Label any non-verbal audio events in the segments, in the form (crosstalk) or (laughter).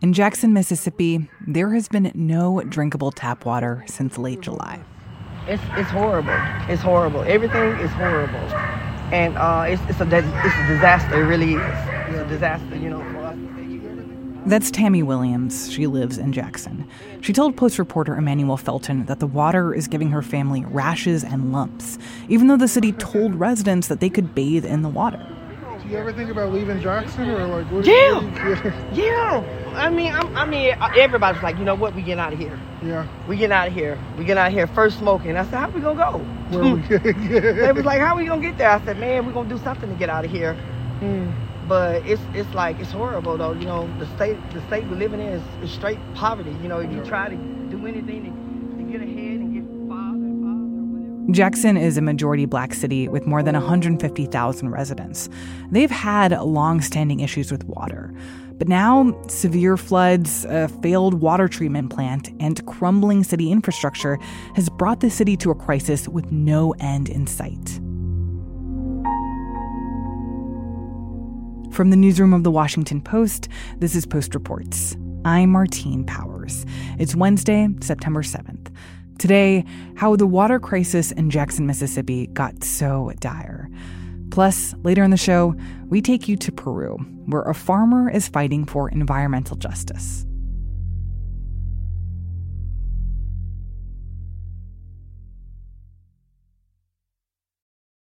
In Jackson, Mississippi, there has been no drinkable tap water since late July. It's, it's horrible. It's horrible. Everything is horrible. And uh, it's, it's, a, it's a disaster. It really is. It's a disaster, you know, for us. That's Tammie Williams. She lives in Jackson. She told Post reporter Emmanuel Felton that the water is giving her family rashes and lumps, even though the city told residents that they could bathe in the water. You ever think about leaving Jackson or like what? (laughs) Yeah, yeah. I mean, I'm, i mean, everybody's like, you know what? We getting out of here. Yeah. We getting out of here. We getting out of here first smoking. I said, how we gonna go? Where we (laughs) they was like, how we gonna get there? I said, man, we gonna do something to get out of here. Hmm. But it's it's like it's horrible though. You know, the state the state we're living in is, is straight poverty. You know, if you try to do anything to, to get ahead Jackson is a majority black city with more than 150,000 residents. They've had long-standing issues with water. But now, severe floods, a failed water treatment plant, and crumbling city infrastructure has brought the city to a crisis with no end in sight. From the newsroom of the Washington Post, this is Post Reports. I'm Martine Powers. It's Wednesday, September 7th. Today, how the water crisis in Jackson, Mississippi got so dire. Plus, later in the show, we take you to Peru, where a farmer is fighting for environmental justice.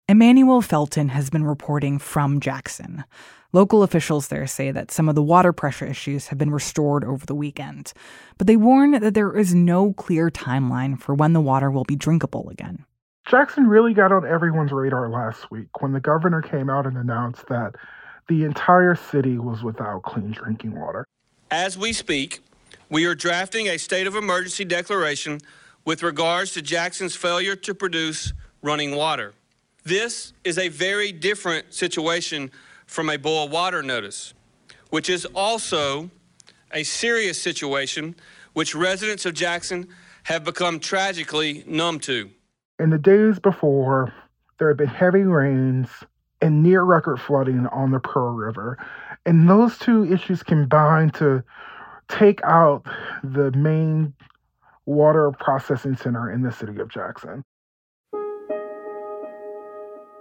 Emmanuel Felton has been reporting from Jackson. Local officials there say that some of the water pressure issues have been restored over the weekend, but they warn that there is no clear timeline for when the water will be drinkable again. Jackson really got on everyone's radar last week when the governor came out and announced that the entire city was without clean drinking water. As we speak, we are drafting a state of emergency declaration with regards to Jackson's failure to produce running water. This is a very different situation from a boil water notice, which is also a serious situation which residents of Jackson have become tragically numb to. In the days before, there had been heavy rains and near record flooding on the Pearl River. And those two issues combined to take out the main water processing center in the city of Jackson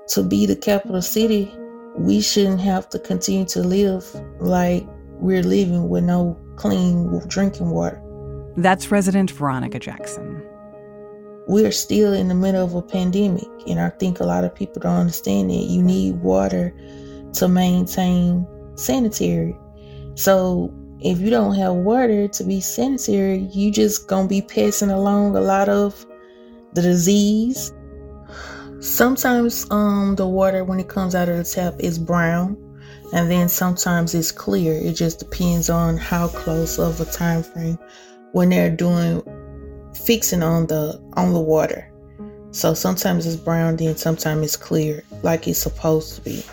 to be the capital city, we shouldn't have to continue to live like we're living with no clean drinking water. That's resident Veronica Jackson. We're still in the middle of a pandemic, and I think a lot of people don't understand that you need water to maintain sanitary. So if you don't have water to be sanitary, you just gonna be passing along a lot of the disease Sometimes um the water when it comes out of the tap is brown and then sometimes it's clear. It just depends on how close of a time frame when they're doing fixing on the on the water. So sometimes it's brown, then sometimes it's clear, like it's supposed to be.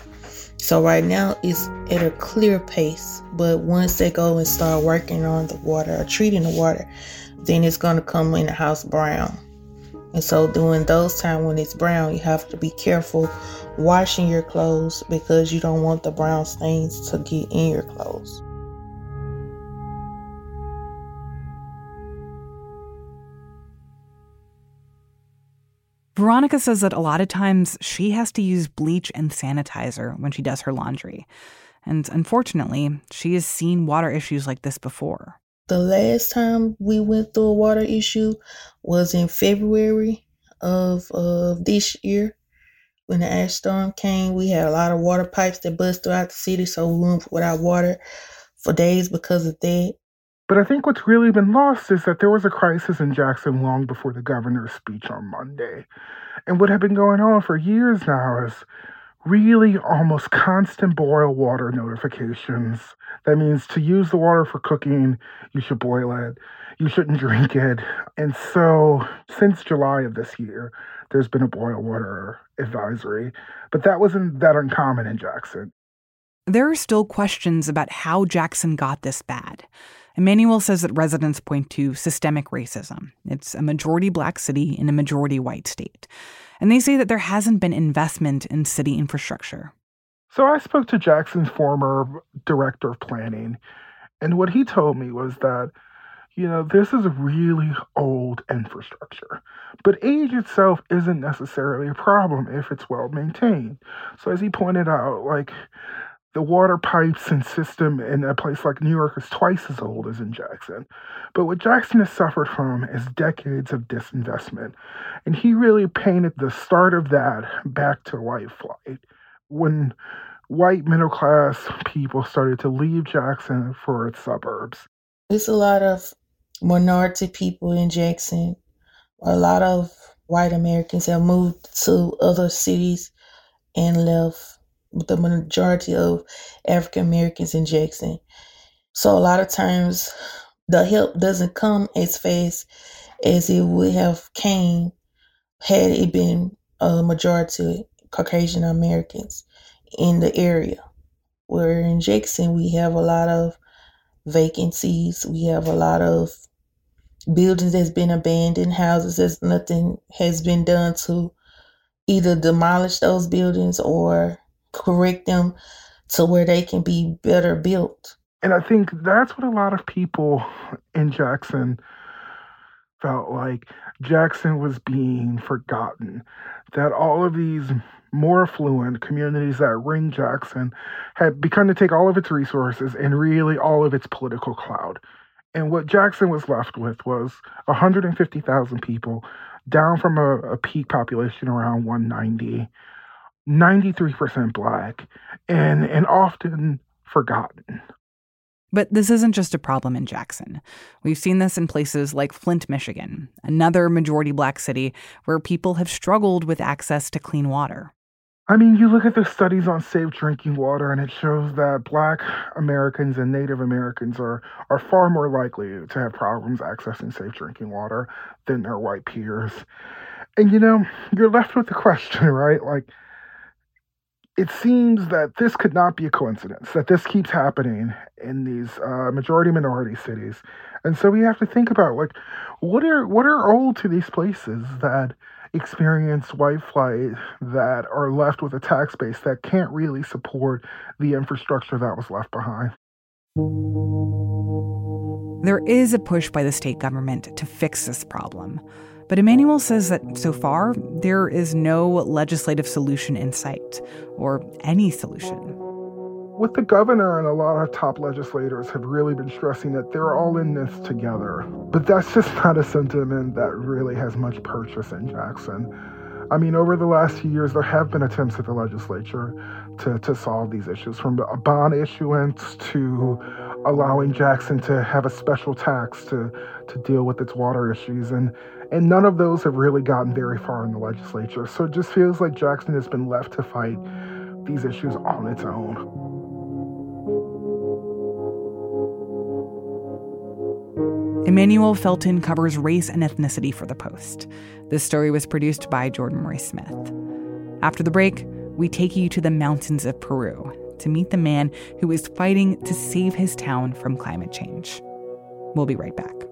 So right now it's at a clear pace, but once they go and start working on the water or treating the water, then it's gonna come in the house brown. And so during those times when it's brown, you have to be careful washing your clothes because you don't want the brown stains to get in your clothes. Veronica says that a lot of times she has to use bleach and sanitizer when she does her laundry. And unfortunately, she has seen water issues like this before. The last time we went through a water issue was in February of of this year. When the ash storm came, we had a lot of water pipes that bust throughout the city, so we went without water for days because of that. But I think what's really been lost is that there was a crisis in Jackson long before the governor's speech on Monday. And what had been going on for years now is really almost constant boil water notifications. That means to use the water for cooking, you should boil it. You shouldn't (laughs) drink it. And so, since July of this year, there's been a boil water advisory, but that wasn't that uncommon in Jackson. There are still questions about how Jackson got this bad. Emmanuel says that residents point to systemic racism. It's a majority black city in a majority white state. And they say that there hasn't been investment in city infrastructure. So I spoke to Jackson's former director of planning, and what he told me was that, you know, this is a really old infrastructure, but age itself isn't necessarily a problem if it's well maintained. So as he pointed out, like the water pipes and system in a place like New York is twice as old as in Jackson. But what Jackson has suffered from is decades of disinvestment. And he really painted the start of that back to white flight. When white middle class people started to leave Jackson for its suburbs. There's a lot of minority people in Jackson. A lot of white Americans have moved to other cities and left the majority of African Americans in Jackson. So a lot of times the help doesn't come as fast as it would have came had it been a majority Caucasian Americans in the area. Where in Jackson we have a lot of vacancies, we have a lot of buildings that's been abandoned, houses that nothing has been done to either demolish those buildings or correct them to where they can be better built. And I think that's what a lot of people in Jackson felt like Jackson was being forgotten. That all of these more affluent communities that ring Jackson had begun to take all of its resources and really all of its political clout. And what Jackson was left with was 150,000 people, down from a, a peak population around 190. 93% black and and often forgotten. But this isn't just a problem in Jackson. We've seen this in places like Flint, Michigan, another majority black city where people have struggled with access to clean water. I mean, you look at the studies on safe drinking water, and it shows that Black Americans and Native Americans are, are far more likely to have problems accessing safe drinking water than their white peers. And you know, you're left with the question, (laughs) right? Like, it seems that this could not be a coincidence that this keeps happening in these uh, majority minority cities. And so we have to think about like what are what are old to these places that experience white flight that are left with a tax base that can't really support the infrastructure that was left behind? There is a push by the state government to fix this problem but Emmanuel says that so far, there is no legislative solution in sight, or any solution. What the governor and a lot of top legislators have really been stressing that they're all in this together. But that's just (laughs) not a sentiment that really has much purchase in Jackson. I mean, over the last few years, there have been attempts at the legislature to, to solve these issues, from a bond issuance to allowing Jackson to have a special tax to, to deal with its water issues. And and none of those have really gotten very far in the legislature. So it just feels like Jackson has been left to fight these issues on its own. Emmanuel Felton covers race and ethnicity for The Post. This story was produced by Jordan Roy Smith. After the break, we take you to the mountains of Peru to meet the man who is fighting to save his town from climate change. We'll be right back.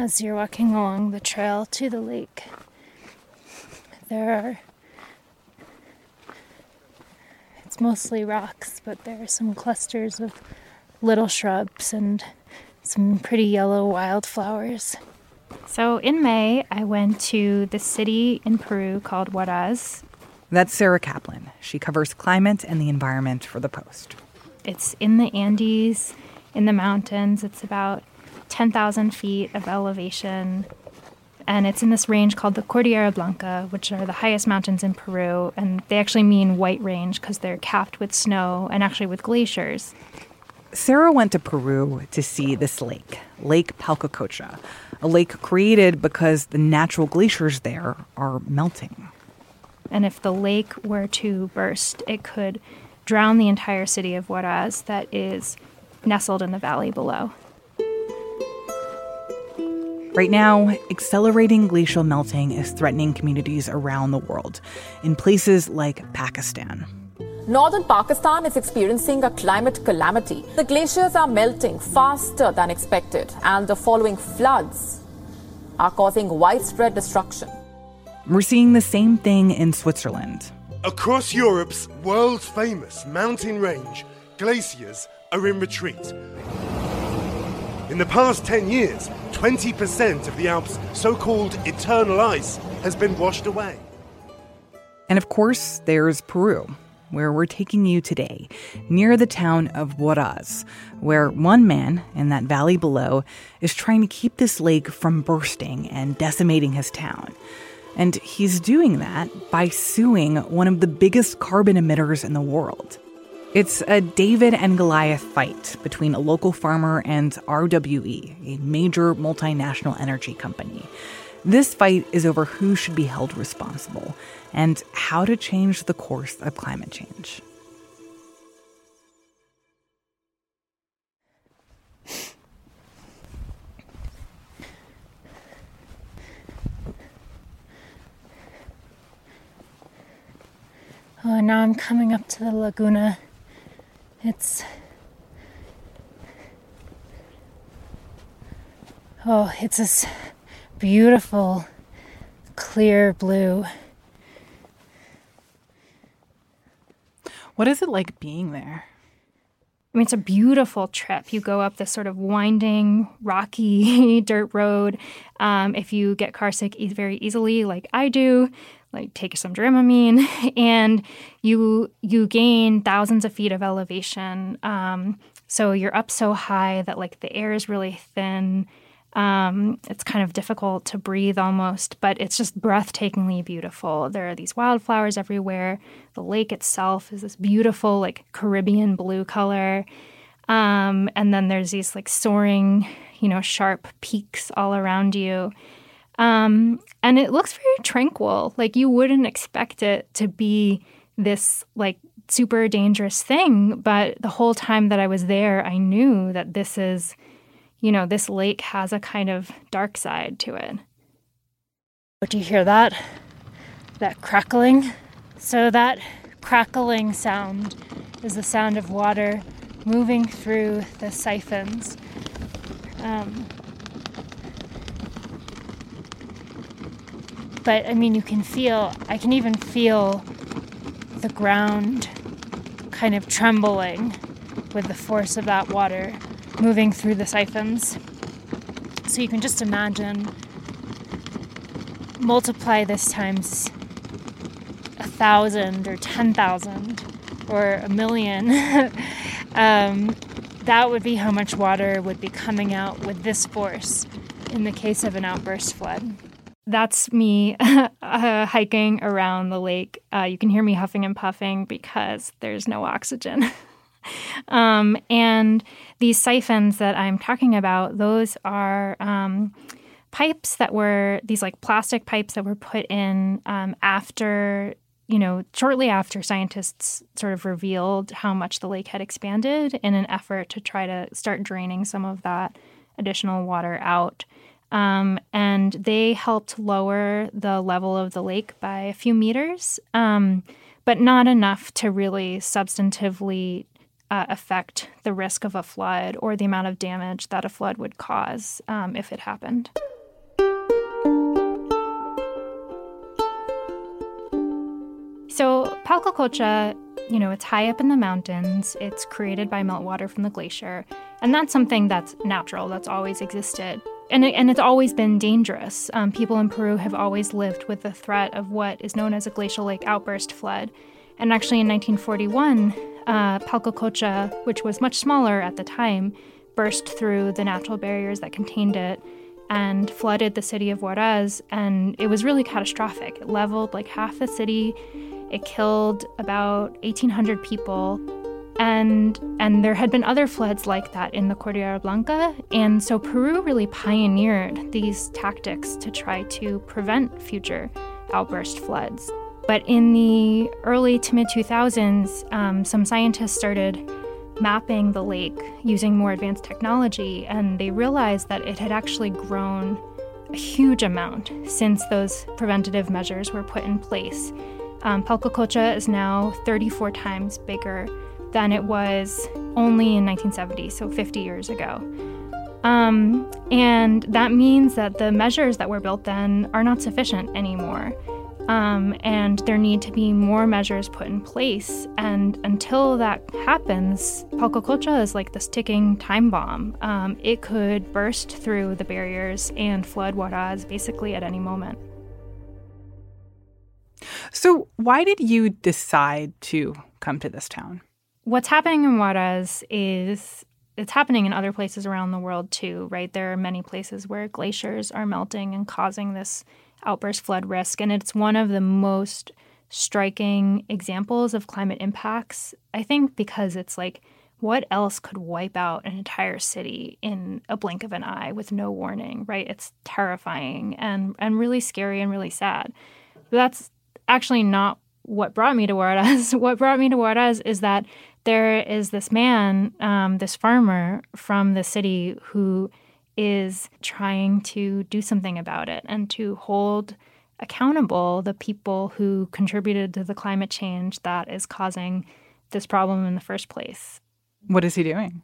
As you're walking along the trail to the lake, there are it's mostly rocks, but there are some clusters of little shrubs and some pretty yellow wildflowers. So in May, I went to the city in Peru called Huaraz. That's Sarah Kaplan. She covers climate and the environment for The Post. It's in the Andes, in the mountains. It's about 10,000 feet of elevation. And it's in this range called the Cordillera Blanca, which are the highest mountains in Peru. And they actually mean white range because they're capped with snow and actually with glaciers. Sarah went to Peru to see this lake, Lake Palcacocha, a lake created because the natural glaciers there are melting. And if the lake were to burst, it could drown the entire city of Huaraz that is nestled in the valley below. Right now, accelerating glacial melting is threatening communities around the world, in places like Pakistan. Northern Pakistan is experiencing a climate calamity. The glaciers are melting faster than expected, and the following floods are causing widespread destruction. We're seeing the same thing in Switzerland. Across Europe's world famous mountain range, glaciers are in retreat. In the past 10 years, 20% of the Alps' so called eternal ice has been washed away. And of course, there's Peru, where we're taking you today, near the town of Huaraz, where one man in that valley below is trying to keep this lake from bursting and decimating his town. And he's doing that by suing one of the biggest carbon emitters in the world. It's a David and Goliath fight between a local farmer and RWE, a major multinational energy company. This fight is over who should be held responsible and how to change the course of climate change. Oh, now I'm coming up to the laguna. It's. Oh, it's this beautiful, clear blue. What is it like being there? I mean, it's a beautiful trip. You go up this sort of winding, rocky (laughs) dirt road. Um, if you get carsick e- very easily, like I do, like take some Dramamine, (laughs) and you you gain thousands of feet of elevation. Um, so you're up so high that like the air is really thin. Um, it's kind of difficult to breathe almost, but it's just breathtakingly beautiful. There are these wildflowers everywhere. The lake itself is this beautiful, like Caribbean blue color. Um, and then there's these like soaring, you know, sharp peaks all around you. Um, and it looks very tranquil. Like you wouldn't expect it to be this like super dangerous thing. But the whole time that I was there, I knew that this is you know, this lake has a kind of dark side to it. But Do you hear that? That crackling? So, that crackling sound is the sound of water moving through the siphons. Um, but I mean, you can feel, I can even feel the ground kind of trembling with the force of that water moving through the siphons. So you can just imagine multiply this times a thousand or ten thousand or a million. (laughs) um, that would be how much water would be coming out with this force in the case of an outburst flood. That's me (laughs) uh, hiking around the lake. Uh, you can hear me huffing and puffing because there's no oxygen. (laughs) Um, and these siphons that I'm talking about, those are um, pipes that were these like plastic pipes that were put in um, after you know, shortly after scientists sort of revealed how much the lake had expanded in an effort to try to start draining some of that additional water out. Um, and they helped lower the level of the lake by a few meters, um, but not enough to really substantively uh, affect the risk of a flood or the amount of damage that a flood would cause um, if it happened. So, Palcacocha, you know, it's high up in the mountains. It's created by meltwater from the glacier. And that's something that's natural, that's always existed. And, it, and it's always been dangerous. Um, people in Peru have always lived with the threat of what is known as a glacial lake outburst flood. And actually, in 1941, uh, Palcacocha, which was much smaller at the time, burst through the natural barriers that contained it and flooded the city of Huaraz. And it was really catastrophic. It leveled like half the city. It killed about 1,800 people. And, and there had been other floods like that in the Cordillera Blanca. And so Peru really pioneered these tactics to try to prevent future outburst floods. But in the early to mid 2000s, um, some scientists started mapping the lake using more advanced technology, and they realized that it had actually grown a huge amount since those preventative measures were put in place. Um, Palcacocha is now 34 times bigger than it was only in 1970, so 50 years ago. Um, and that means that the measures that were built then are not sufficient anymore. Um, and there need to be more measures put in place. And until that happens, Palcacocha is like this ticking time bomb. Um, it could burst through the barriers and flood Huaraz basically at any moment. So, why did you decide to come to this town? What's happening in Huaraz is it's happening in other places around the world too, right? There are many places where glaciers are melting and causing this outburst flood risk. And it's one of the most striking examples of climate impacts, I think, because it's like, what else could wipe out an entire city in a blink of an eye with no warning, right? It's terrifying and, and really scary and really sad. But that's actually not what brought me to Huaraz. (laughs) what brought me to Huaraz is that there is this man, um, this farmer from the city who is trying to do something about it and to hold accountable the people who contributed to the climate change that is causing this problem in the first place. What is he doing?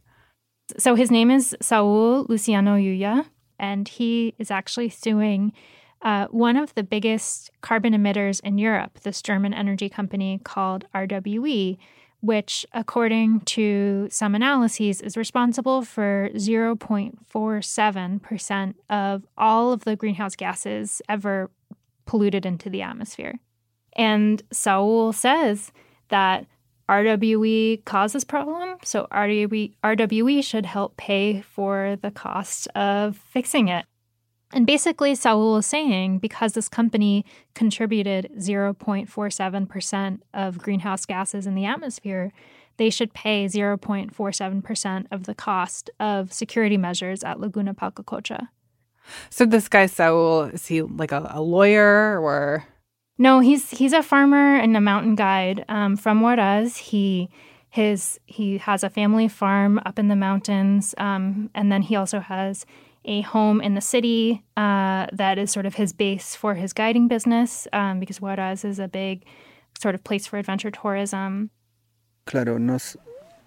So his name is Saul Luciano Lliuya, and he is actually suing uh, one of the biggest carbon emitters in Europe, this German energy company called RWE, which, according to some analyses, is responsible for 0.47% of all of the greenhouse gases ever polluted into the atmosphere. And Saul says that RWE causes problem, so RWE, RWE should help pay for the cost of fixing it. And basically, Saul is saying because this company contributed 0.47% of greenhouse gases in the atmosphere, they should pay 0.47% of the cost of security measures at Laguna Palcacocha. So this guy Saul, is he like a, a lawyer or? No, he's he's a farmer and a mountain guide um, from Huaraz. He his he has a family farm up in the mountains, um, and then he also has a home in the city uh, that is sort of his base for his guiding business um, because Huaraz is a big sort of place for adventure tourism. Claro, nos,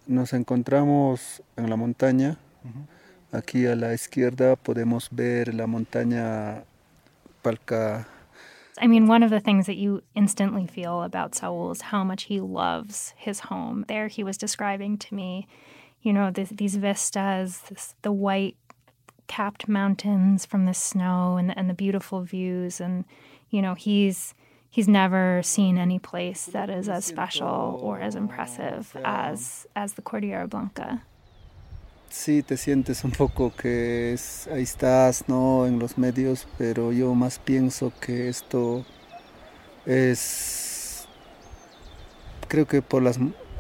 nos encontramos en la montaña. Aquí a la izquierda podemos ver la montaña Palca. I mean, one of the things that you instantly feel about Saul is how much he loves his home. There, he was describing to me, you know, this, these vistas, this, the white capped mountains from the snow and, and the beautiful views. And, you know, he's he's never seen any place that is as special or as impressive as as the Cordillera Blanca. Sí, te sientes un poco que es, ahí estás, ¿no? En los medios, pero yo más pienso que esto es, creo que por las,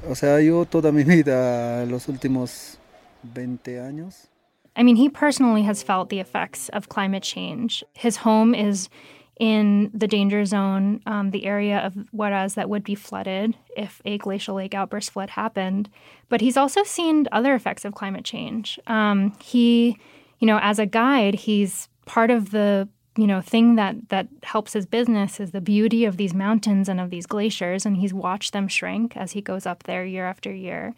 o sea, yo toda mi (laughs) vida, los últimos 20 años, I mean, he personally has felt the effects of climate change. His home is in the danger zone, um, the area of Huaraz that would be flooded if a glacial lake outburst flood happened. But he's also seen other effects of climate change. Um, he, you know, as a guide, he's part of the you know thing that that helps his business is the beauty of these mountains and of these glaciers and he's watched them shrink as he goes up there year after year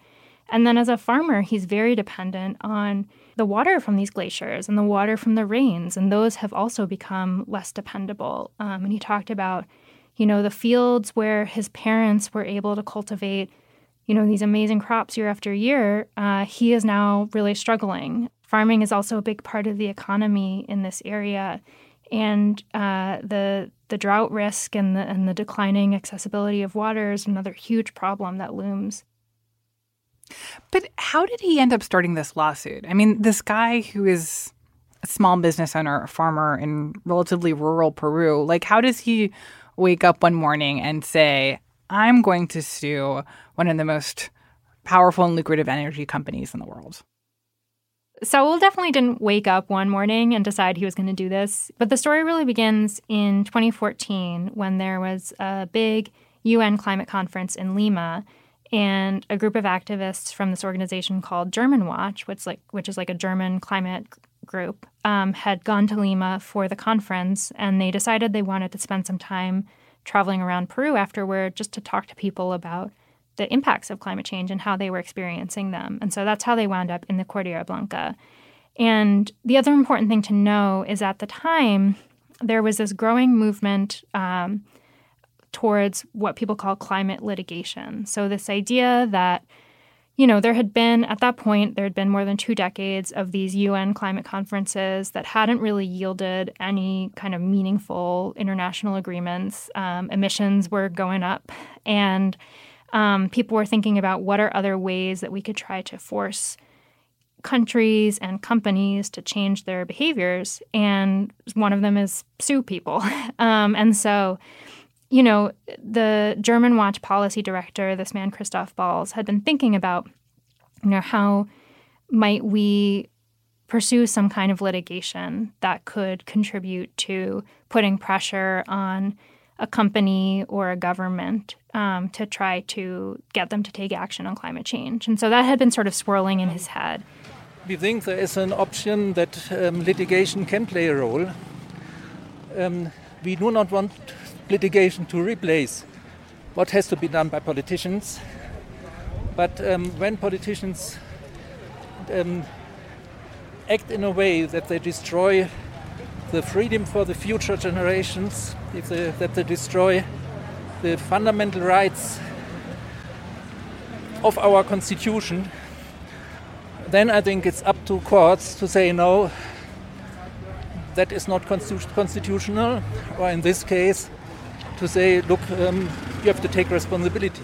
and then as a farmer he's very dependent on the water from these glaciers and the water from the rains, and those have also become less dependable. Um, and he talked about, You know, the fields where his parents were able to cultivate, you know, these amazing crops year after year, uh, he is now really struggling. Farming is also a big part of the economy in this area, and uh, the the drought risk and the and the declining accessibility of water is another huge problem that looms. But how did he end up starting this lawsuit? I mean, this guy who is a small business owner, a farmer in relatively rural Peru, like how does he wake up one morning and say, "I'm going to sue one of the most powerful and lucrative energy companies in the world"? Saul definitely didn't wake up one morning and decide he was going to do this, but the story really begins in 2014 when there was a big UN climate conference in Lima and a group of activists from this organization called Germanwatch, which like which is like a German climate group, um, had gone to Lima for the conference, and they decided they wanted to spend some time traveling around Peru afterward just to talk to people about the impacts of climate change and how they were experiencing them. And so that's how they wound up in the Cordillera Blanca. And the other important thing to know is at the time, there was this growing movement um, towards what people call climate litigation. So, this idea that, you know, there had been, at that point, there had been more than two decades of these UN climate conferences that hadn't really yielded any kind of meaningful international agreements. Um, emissions were going up. And um, people were thinking about what are other ways that we could try to force countries and companies to change their behaviors. And one of them is sue people. (laughs) um, and so, you know, the Germanwatch policy director, this man, Christoph Bals, had been thinking about, you know, how might we pursue some kind of litigation that could contribute to putting pressure on a company or a government um, to try to get them to take action on climate change. And so that had been sort of swirling in his head. We think there is an option that um, litigation can play a role. Um, we do not want litigation to replace what has to be done by politicians. But um, when politicians um, act in a way that they destroy the freedom for the future generations, if they, that they destroy the fundamental rights of our constitution, then I think it's up to courts to say no, that is not constitutional, or in this case, to say, look, um, you have to take responsibility.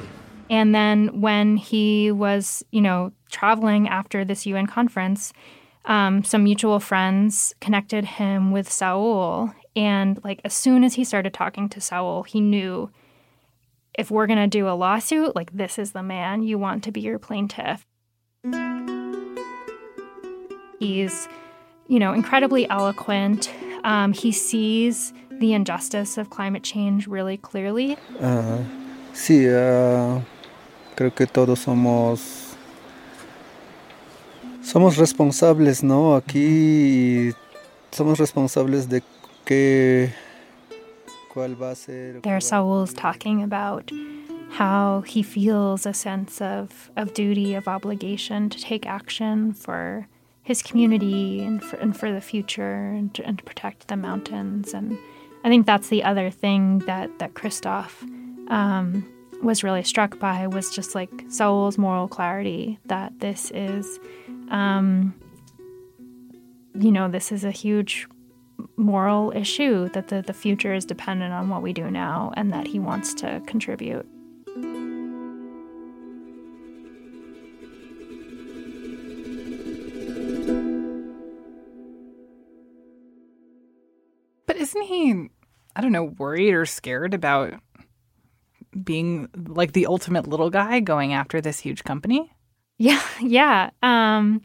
And then when he was, you know, traveling after this UN conference, um, some mutual friends connected him with Saul. And like as soon as he started talking to Saul, he knew if we're going to do a lawsuit, like this is the man you want to be your plaintiff. He's, you know, incredibly eloquent. Um, he sees the injustice of climate change really clearly. Uh, sí, uh, creo que todos somos somos responsables, ¿no? Aquí somos responsables de qué cuál va a ser. There Saul's talking about how he feels a sense of, of duty, of obligation to take action for his community and for, and for the future and to, and to protect the mountains. And I think that's the other thing that, that Christoph um, was really struck by was just like Saul's moral clarity that this is um, you know, this is a huge moral issue that the, the future is dependent on what we do now and that he wants to contribute. Isn't he, I don't know, worried or scared about being like the ultimate little guy going after this huge company? Yeah, (laughs) yeah. Um,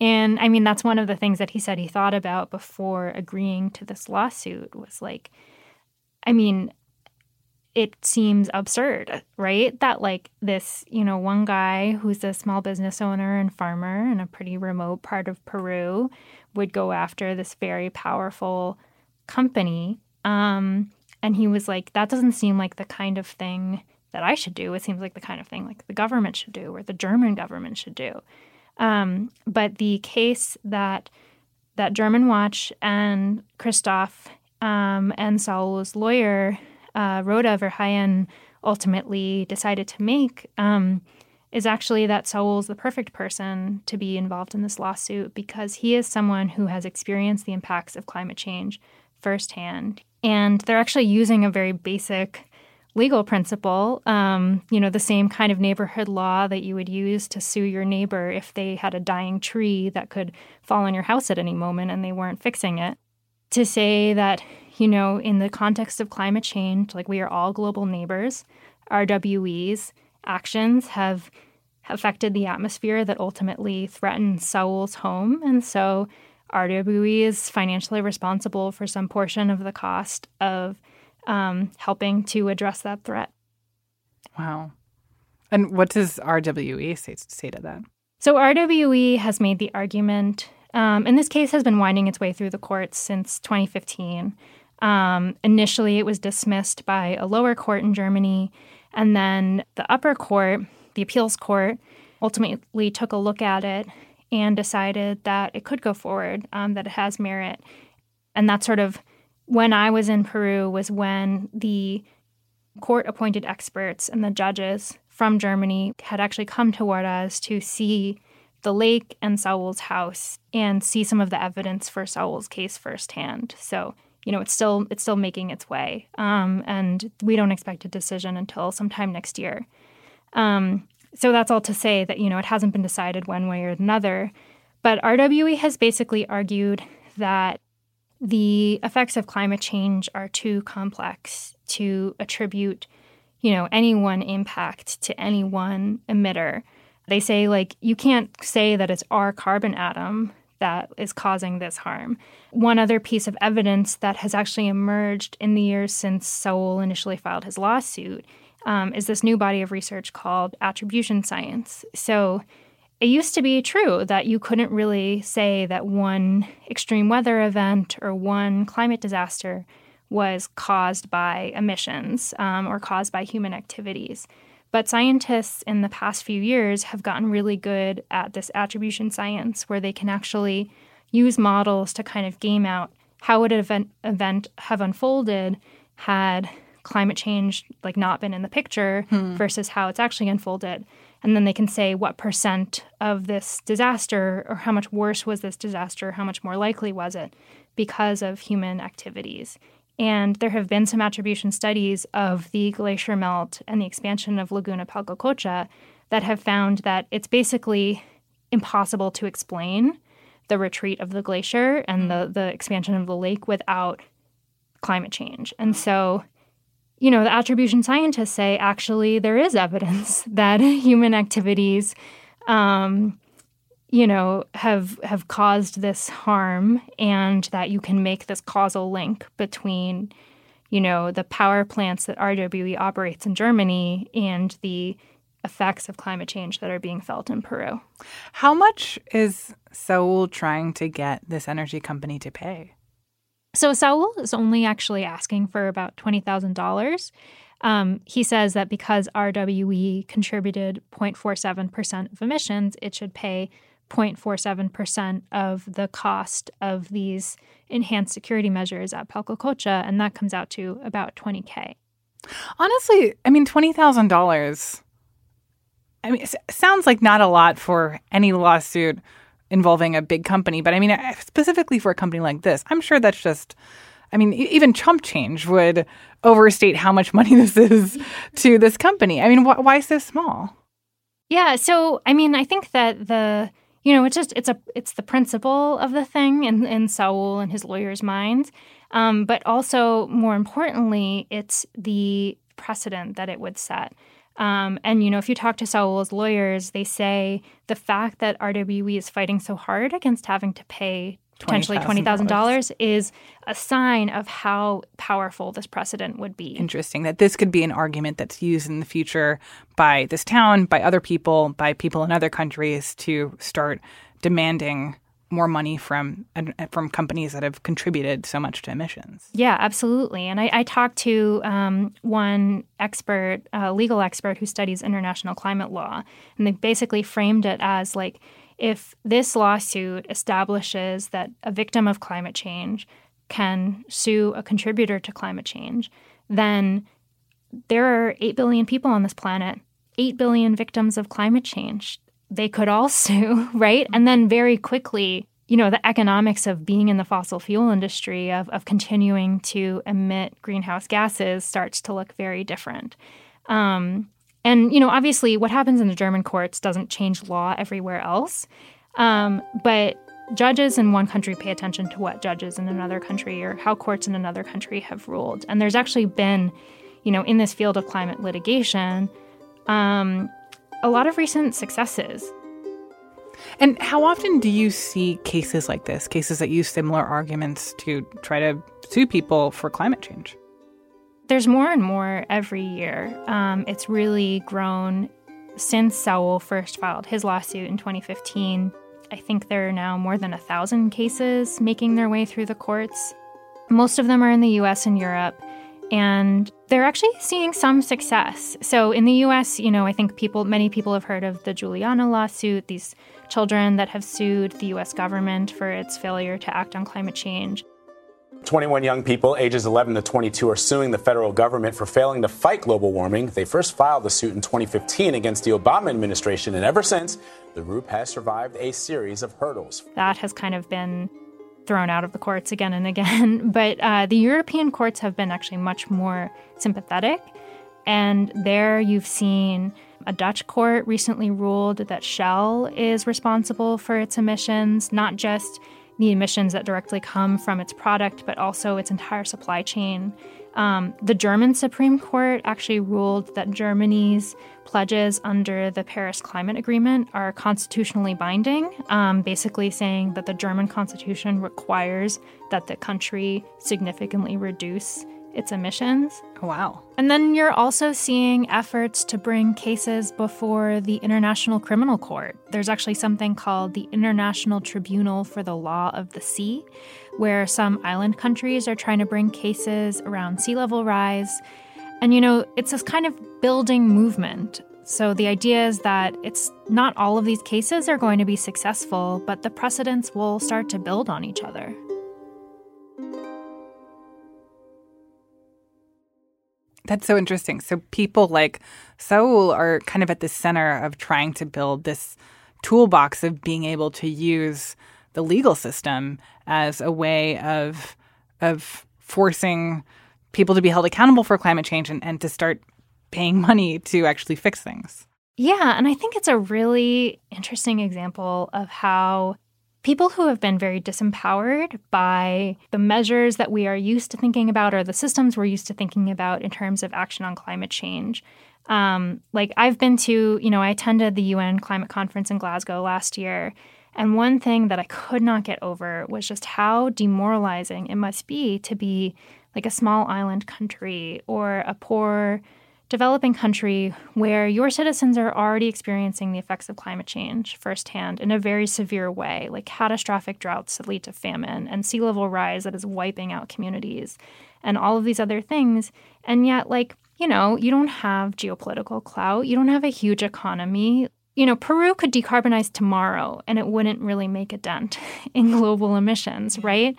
and I mean, that's one of the things that he said he thought about before agreeing to this lawsuit was like, I mean, it seems absurd, right? That like this, you know, one guy who's a small business owner and farmer in a pretty remote part of Peru would go after this very powerful company. Um, and he was like, that doesn't seem like the kind of thing that I should do. It seems like the kind of thing like the government should do or the German government should do. Um, but the case that that Germanwatch and Christoph um, and Saul's lawyer uh, Roda Verheyen ultimately decided to make um, is actually that Saul's the perfect person to be involved in this lawsuit because he is someone who has experienced the impacts of climate change firsthand. And they're actually using a very basic legal principle, um, you know, the same kind of neighborhood law that you would use to sue your neighbor if they had a dying tree that could fall on your house at any moment and they weren't fixing it. To say that, you know, in the context of climate change, like we are all global neighbors, RWE's actions have affected the atmosphere that ultimately threatened Saul's home. And so RWE is financially responsible for some portion of the cost of um, helping to address that threat. Wow. And what does RWE say, say to that? So RWE has made the argument, um, and this case has been winding its way through the courts since 2015. Um, initially, it was dismissed by a lower court in Germany, and then the upper court, the appeals court, ultimately took a look at it and decided that it could go forward, um, that it has merit. And that sort of when I was in Peru was when the court appointed experts and the judges from Germany had actually come to Huaraz to see the lake and Saul's house and see some of the evidence for Saul's case firsthand. So, you know, it's still it's still making its way, um, and we don't expect a decision until sometime next year. Um, so that's all to say that you know it hasn't been decided one way or another. But RWE has basically argued that the effects of climate change are too complex to attribute, you know, any one impact to any one emitter. They say like you can't say that it's our carbon atom that is causing this harm. One other piece of evidence that has actually emerged in the years since Saul initially filed his lawsuit um, is this new body of research called attribution science. So it used to be true that you couldn't really say that one extreme weather event or one climate disaster was caused by emissions um, or caused by human activities. But scientists in the past few years have gotten really good at this attribution science where they can actually use models to kind of game out how would an event, event have unfolded had climate change like not been in the picture hmm. versus how it's actually unfolded and then they can say what percent of this disaster or how much worse was this disaster, how much more likely was it because of human activities. And there have been some attribution studies of the glacier melt and the expansion of Laguna Palcacocha that have found that it's basically impossible to explain the retreat of the glacier and the, the expansion of the lake without climate change. And so you know, the attribution scientists say actually there is evidence (laughs) that human activities, um, you know, have have caused this harm, and that you can make this causal link between, you know, the power plants that RWE operates in Germany and the effects of climate change that are being felt in Peru. How much is Saul trying to get this energy company to pay? So Saul is only actually asking for about $20,000. Um, he says that because RWE contributed 0.47% of emissions, it should pay 0.47% of the cost of these enhanced security measures at Palcacocha, and that comes out to about 20K. Honestly, I mean, $20,000. I mean, sounds like not a lot for any lawsuit involving a big company. But I mean, specifically for a company like this, I'm sure that's just. I mean, even chump change would overstate how much money (laughs) this is to this company. I mean, wh- why so small? Yeah, so I mean, I think that the you know it's just it's a it's the principle of the thing in in Saul and his lawyer's minds, um, but also more importantly, it's the precedent that it would set. Um, and you know, if you talk to Saul's lawyers, they say the fact that RWE is fighting so hard against having to pay potentially twenty thousand dollars is a sign of how powerful this precedent would be. Interesting that this could be an argument that's used in the future by this town, by other people, by people in other countries to start demanding more money from from companies that have contributed so much to emissions. Yeah, absolutely. And I, I talked to um, one expert, a legal expert who studies international climate law, and they basically framed it as like if this lawsuit establishes that a victim of climate change can sue a contributor to climate change, then there are 8 billion people on this planet, 8 billion victims of climate change. They could all (laughs) sue, right? And then very quickly, you know, the economics of being in the fossil fuel industry, of, of continuing to emit greenhouse gases, starts to look very different. Um, and, you know, obviously what happens in the German courts doesn't change law everywhere else. Um, but judges in one country pay attention to what judges in another country or how courts in another country have ruled. And there's actually been, you know, in this field of climate litigation, um, a lot of recent successes. And how often do you see cases like this, cases that use similar arguments to try to sue people for climate change? There's more and more every year. Um, it's really grown since Saul first filed his lawsuit in 2015. I think there are now more than a thousand cases making their way through the courts. Most of them are in the US and Europe, and they're actually seeing some success. So in the US, you know, I think people many people have heard of the Juliana lawsuit, these children that have sued the US government for its failure to act on climate change. 21 young people ages 11 to 22 are suing the federal government for failing to fight global warming. They first filed the suit in 2015 against the Obama administration, and ever since, the group has survived a series of hurdles. That has kind of been thrown out of the courts again and again. (laughs) But uh, the European courts have been actually much more sympathetic. And there you've seen a Dutch court recently ruled that Shell is responsible for its emissions, not just the emissions that directly come from its product, but also its entire supply chain. Um, the German Supreme Court actually ruled that Germany's pledges under the Paris Climate Agreement are constitutionally binding, um, basically saying that the German constitution requires that the country significantly reduce its emissions. Oh, wow. And then you're also seeing efforts to bring cases before the International Criminal Court. There's actually something called the International Tribunal for the Law of the Sea, where some island countries are trying to bring cases around sea level rise. And you know, it's this kind of building movement. So the idea is that it's not all of these cases are going to be successful, but the precedents will start to build on each other. That's so interesting. So people like Saul are kind of at the center of trying to build this toolbox of being able to use the legal system as a way of of forcing people to be held accountable for climate change and, and to start paying money to actually fix things. Yeah, and I think it's a really interesting example of how people who have been very disempowered by the measures that we are used to thinking about or the systems we're used to thinking about in terms of action on climate change. Um, like I've been to, you know, I attended the UN climate conference in Glasgow last year. And one thing that I could not get over was just how demoralizing it must be to be like a small island country or a poor developing country where your citizens are already experiencing the effects of climate change firsthand in a very severe way, like catastrophic droughts that lead to famine and sea level rise that is wiping out communities and all of these other things. And yet, like, you know, you don't have geopolitical clout, you don't have a huge economy. You know, Peru could decarbonize tomorrow and it wouldn't really make a dent (laughs) in global emissions, right?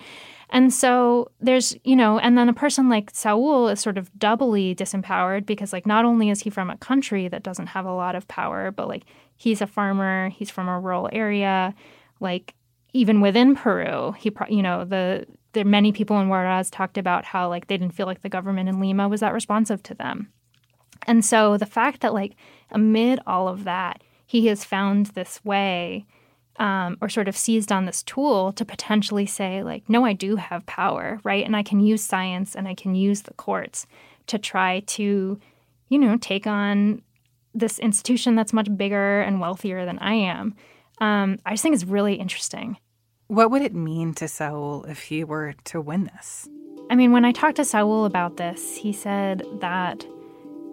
And so there's, you know, and then a person like Saul is sort of doubly disempowered because, like, not only is he from a country that doesn't have a lot of power, but like he's a farmer, he's from a rural area. Like, even within Peru, he, you know, the there many people in Huaraz talked about how like they didn't feel like the government in Lima was that responsive to them. And so the fact that like amid all of that, he has found this way um, or sort of seized on this tool to potentially say, like, no, I do have power, right? And I can use science and I can use the courts to try to, you know, take on this institution that's much bigger and wealthier than I am. Um, I just think it's really interesting. What would it mean to Saul if he were to win this? I mean, when I talked to Saul about this, he said that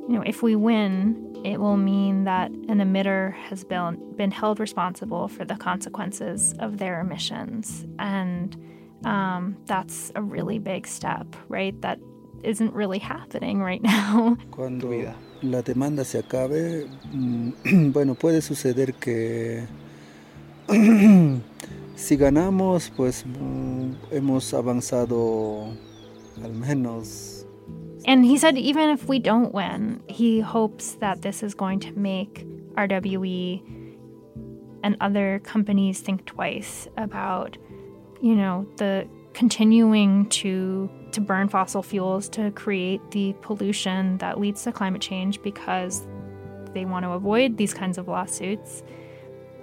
you know, if we win, it will mean that an emitter has been, been held responsible for the consequences of their emissions. And um, that's a really big step, right? That isn't really happening right (laughs) now. Cuando la demanda se acabe, mm, (clears throat) bueno, puede suceder que (clears throat) si ganamos, pues mm, hemos avanzado al menos And he said, even if we don't win, he hopes that this is going to make RWE and other companies think twice about, you know, the continuing to to burn fossil fuels to create the pollution that leads to climate change because they want to avoid these kinds of lawsuits.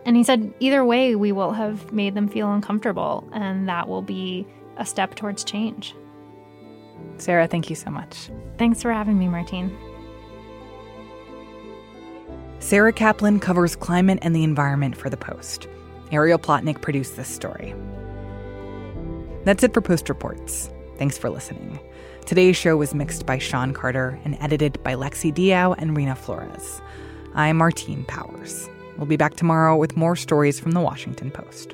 And he said, either way, we will have made them feel uncomfortable, and that will be a step towards change. Sarah, thank you so much. Thanks for having me, Martine. Sarah Kaplan covers climate and the environment for The Post. Ariel Plotnick produced this story. That's it for Post Reports. Thanks for listening. Today's show was mixed by Sean Carter and edited by Lexi Diao and Reena Flores. I'm Martine Powers. We'll be back tomorrow with more stories from the Washington Post.